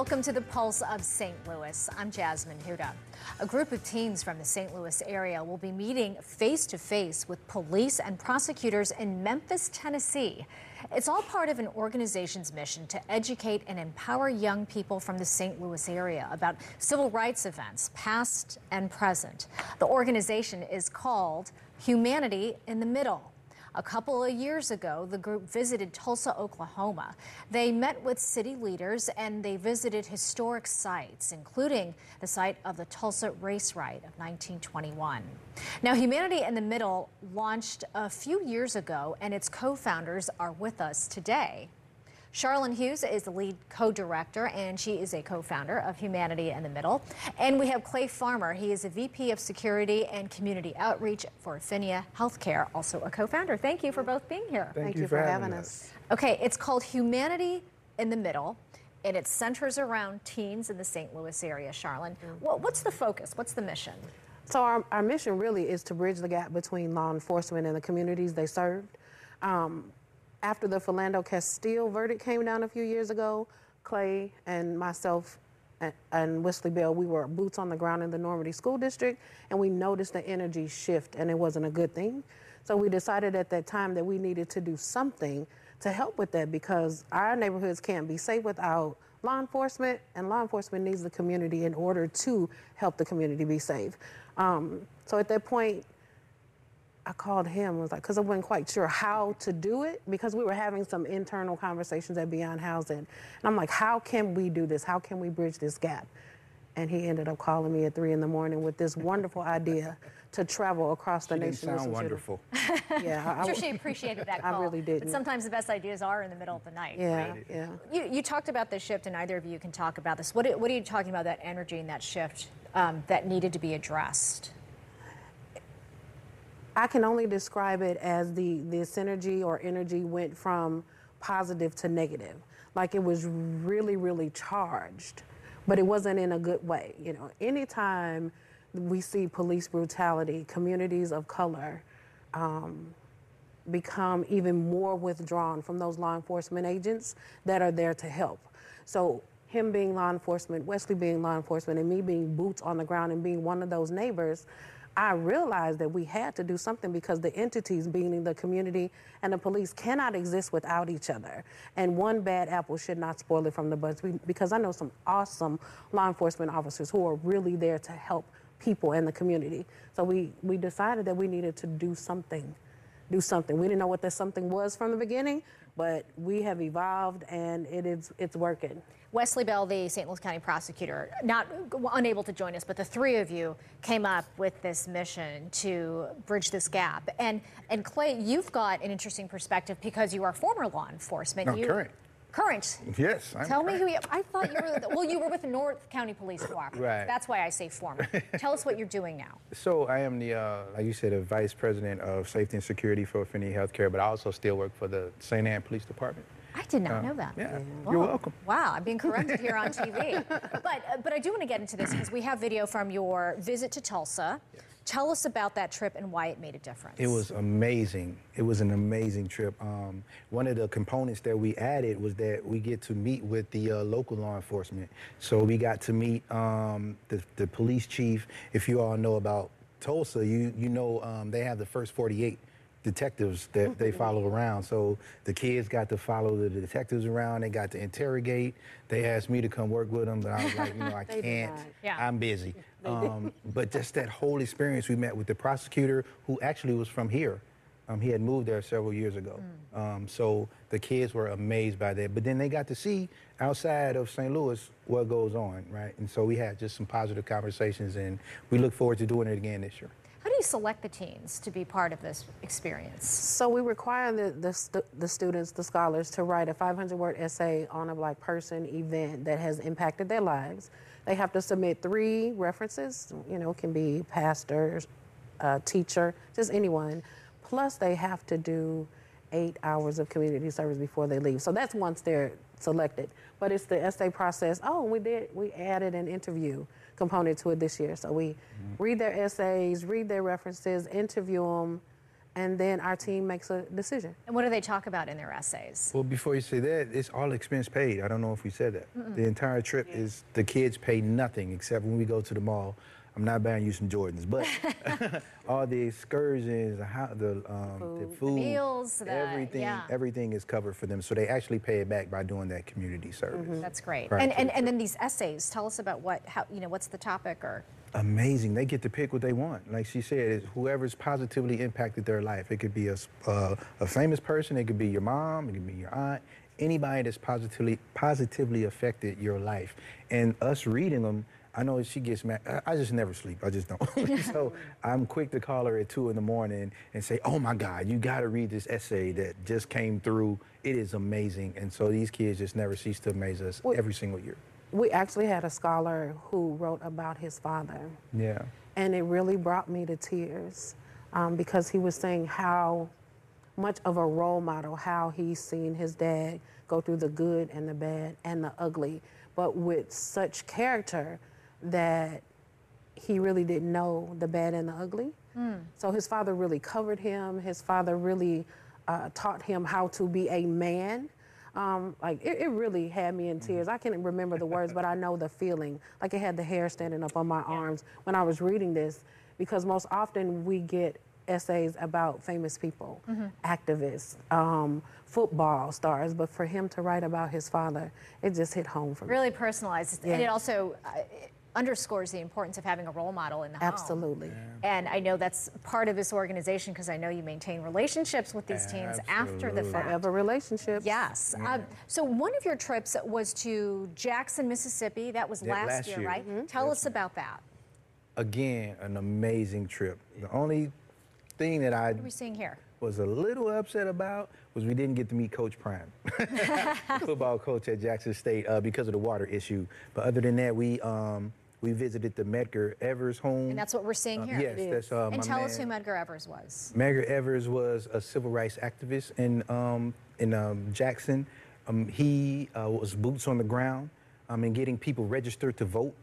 Welcome to the Pulse of St. Louis. I'm Jasmine Huda. A group of teens from the St. Louis area will be meeting face to face with police and prosecutors in Memphis, Tennessee. It's all part of an organization's mission to educate and empower young people from the St. Louis area about civil rights events, past and present. The organization is called Humanity in the Middle. A couple of years ago, the group visited Tulsa, Oklahoma. They met with city leaders and they visited historic sites, including the site of the Tulsa Race Riot of 1921. Now, Humanity in the Middle launched a few years ago, and its co founders are with us today. Charlin Hughes is the lead co-director, and she is a co-founder of Humanity in the Middle. And we have Clay Farmer. He is a VP of Security and Community Outreach for Affinia Healthcare, also a co-founder. Thank you for both being here. Thank, Thank you, you, for, having us. us. Okay, it's called Humanity in the Middle. And it centers around teens in the St. Louis area, Charlin. Mm. what's the focus? What's the mission? So our, our mission really is to bridge the gap between law enforcement and the communities they served. Um, after the Philando Castile verdict came down a few years ago, Clay and myself and, and Wesley Bell, we were boots on the ground in the Normandy School District, and we noticed the energy shift, and it wasn't a good thing. So we decided at that time that we needed to do something to help with that because our neighborhoods can't be safe without law enforcement, and law enforcement needs the community in order to help the community be safe. Um, so at that point, I called him was like because I wasn't quite sure how to do it because we were having some internal conversations at Beyond Housing, and I'm like, how can we do this? How can we bridge this gap? And he ended up calling me at three in the morning with this wonderful idea to travel across the she nation. Didn't sound wonderful. yeah, I, am sure she appreciated that call. I really did. But sometimes the best ideas are in the middle of the night. Yeah, right? yeah. You, you talked about the shift, and either of you can talk about this. What, what are you talking about? That energy and that shift um, that needed to be addressed. I can only describe it as the, the synergy or energy went from positive to negative. Like it was really, really charged, but it wasn't in a good way. You know, anytime we see police brutality, communities of color um, become even more withdrawn from those law enforcement agents that are there to help. So him being law enforcement, Wesley being law enforcement, and me being boots on the ground and being one of those neighbors, I realized that we had to do something because the entities, being the community and the police, cannot exist without each other. And one bad apple should not spoil it from the bunch because I know some awesome law enforcement officers who are really there to help people in the community. So we, we decided that we needed to do something. Do something. We didn't know what that something was from the beginning, but we have evolved and it is it's working. Wesley Bell, the St. Louis County prosecutor, not unable to join us, but the three of you came up with this mission to bridge this gap. And and Clay, you've got an interesting perspective because you are former law enforcement. No, you, current. Current. Yes. I'm Tell current. me who you. I thought you were. well, you were with the North County Police Cooperative. Right. That's why I say former. Tell us what you're doing now. So I am the, uh, like you said, the vice president of safety and security for Affinia Healthcare, but I also still work for the St. Ann Police Department. I did not uh, know that. Yeah, you're welcome. Wow, I'm being corrected here on TV. but uh, but I do want to get into this because we have video from your visit to Tulsa. Yes. Tell us about that trip and why it made a difference. It was amazing. It was an amazing trip. Um, one of the components that we added was that we get to meet with the uh, local law enforcement. So we got to meet um, the, the police chief. If you all know about Tulsa, you you know um, they have the first 48 detectives that they follow around. So the kids got to follow the detectives around. They got to interrogate. They asked me to come work with them, but I was like, you know, I can't. Yeah. I'm busy. Um, but just that whole experience, we met with the prosecutor who actually was from here. Um, he had moved there several years ago. Mm. Um, so the kids were amazed by that. But then they got to see outside of St. Louis what goes on, right? And so we had just some positive conversations, and we look forward to doing it again this year. You select the teens to be part of this experience? So we require the, the, the students, the scholars, to write a 500 word essay on a black person event that has impacted their lives. They have to submit three references, you know, can be pastors, uh, teacher, just anyone. Plus, they have to do eight hours of community service before they leave. So that's once they're selected. But it's the essay process. Oh, we did, we added an interview component to it this year. So we mm-hmm. read their essays, read their references, interview them, and then our team makes a decision. And what do they talk about in their essays? Well, before you say that, it's all expense paid. I don't know if we said that. Mm-mm. The entire trip yeah. is the kids pay nothing except when we go to the mall I'm not buying you some Jordans, but all the excursions, the, how, the, um, the food, the meals, everything, yeah. everything is covered for them. So they actually pay it back by doing that community service. Mm-hmm. That's great. And, and, and then these essays, tell us about what, how, you know, what's the topic or? Amazing. They get to pick what they want. Like she said, whoever's positively impacted their life. It could be a, uh, a famous person. It could be your mom. It could be your aunt. Anybody that's positively positively affected your life. And us reading them I know she gets mad. I just never sleep. I just don't. so I'm quick to call her at two in the morning and say, "Oh my God, you got to read this essay that just came through. It is amazing." And so these kids just never cease to amaze us well, every single year. We actually had a scholar who wrote about his father. Yeah. And it really brought me to tears um, because he was saying how much of a role model, how he's seen his dad go through the good and the bad and the ugly, but with such character that he really didn't know the bad and the ugly. Mm. So his father really covered him. His father really uh, taught him how to be a man. Um, like it, it, really had me in tears. I can't remember the words, but I know the feeling. Like it had the hair standing up on my arms when I was reading this, because most often we get essays about famous people, mm-hmm. activists, um, football stars, but for him to write about his father, it just hit home for me. Really personalized, yeah. and it also. Uh, underscores the importance of having a role model in the Absolutely. home. Absolutely. Yeah. And I know that's part of this organization because I know you maintain relationships with these teams after the fact. Forever relationships. Yes. Yeah. Um, so one of your trips was to Jackson, Mississippi. That was last, last, year, year. right? Mm-hmm. Tell us about that. Again, an amazing trip. The only thing that I what are we seeing here? was a little upset about was we didn't get to meet Coach Prime, football coach at Jackson State, uh, because of the water issue. But other than that, we um, we visited the Medgar Evers home. And that's what we're seeing uh, here. yes, that's uh, And tell man. us who Medgar Evers was. Medgar Evers was a civil rights activist in um, in um, Jackson. Um, he uh, was boots on the ground um, and getting people registered to vote.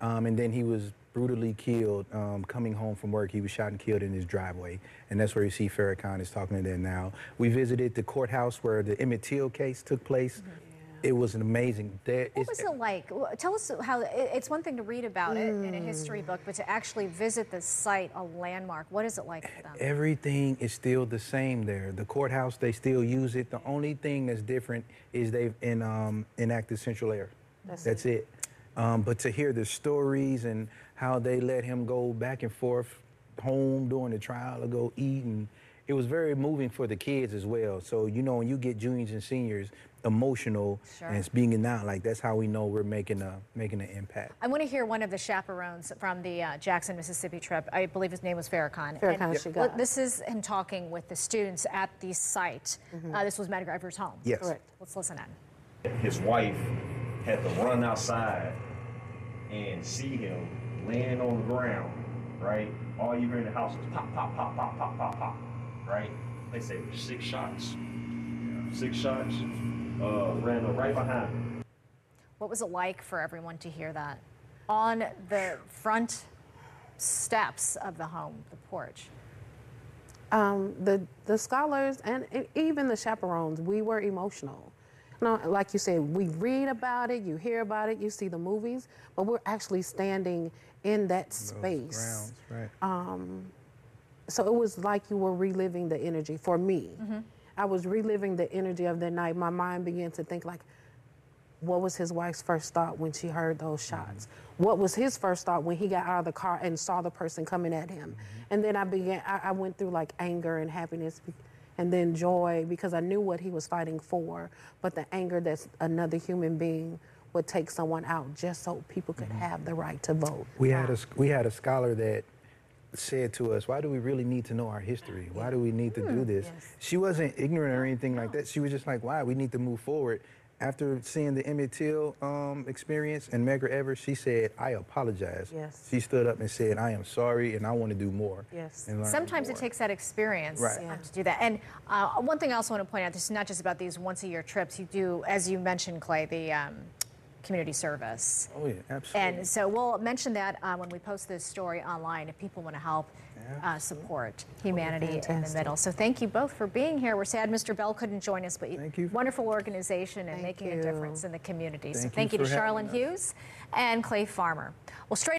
Um, and then he was brutally killed um, coming home from work. He was shot and killed in his driveway. And that's where you see Farrakhan is talking to them now. We visited the courthouse where the Emmett Till case took place. Mm-hmm. It was an amazing. There, what was it like? Tell us how. It's one thing to read about mm. it in a history book, but to actually visit the site, a landmark. What is it like for them? Everything is still the same there. The courthouse, they still use it. The only thing that's different is they've in, um, enacted central air. That's, that's it. it. Um, but to hear the stories and how they let him go back and forth home during the trial or go eat and it was very moving for the kids as well. So, you know, when you get juniors and seniors emotional sure. and speaking out, like that's how we know we're making a making an impact. I want to hear one of the chaperones from the uh, Jackson, Mississippi trip. I believe his name was Farrakhan. Farrakhan and, This is him talking with the students at the site. Mm-hmm. Uh, this was Medgar Evers' home. Yes. Correct. Let's listen in. His wife had to run outside and see him laying on the ground, right? All you hear in the house is pop, pop, pop, pop, pop, pop, pop, right? They say six shots. Six shots. Uh, ran right behind him. What was it like for everyone to hear that? On the front steps of the home, the porch? Um, the, the scholars and even the chaperones, we were emotional. No, like you said, we read about it, you hear about it, you see the movies, but we're actually standing in that space. Grounds, right. Um, so it was like you were reliving the energy for me. Mm-hmm. I was reliving the energy of that night. My mind began to think like, what was his wife's first thought when she heard those mm-hmm. shots? Mm-hmm. What was his first thought when he got out of the car and saw the person coming at him? Mm-hmm. And then I began, I, I, went through like anger and happiness and then joy because I knew what he was fighting for, but the anger that another human being would take someone out just so people could mm-hmm. have the right to vote. We had a we had a scholar that said to us, "Why do we really need to know our history? Why do we need to do this?" Yes. She wasn't ignorant or anything like that. She was just like, "Why? We need to move forward." After seeing the Emmett Till um, experience and Medgar Evers, she said, "I apologize." Yes. She stood up and said, "I am sorry, and I want to do more." Yes. and learn Sometimes it takes that experience Right. Yeah. to do that. And uh, one thing I also want to point out, this is not just about these once a year trips. You do, as you mentioned, Clay, the um, community service. Oh yeah, absolutely. And so we'll mention that uh, when we post this story online if people want to help uh, support humanity in the middle. So thank you both for being here. We're sad Mr. Bell couldn't join us, but Thank you. wonderful organization and Thank making a difference in the community. Thank so Thank you thank you to for having Charlin us. Hughes and Clay Farmer. Well, straight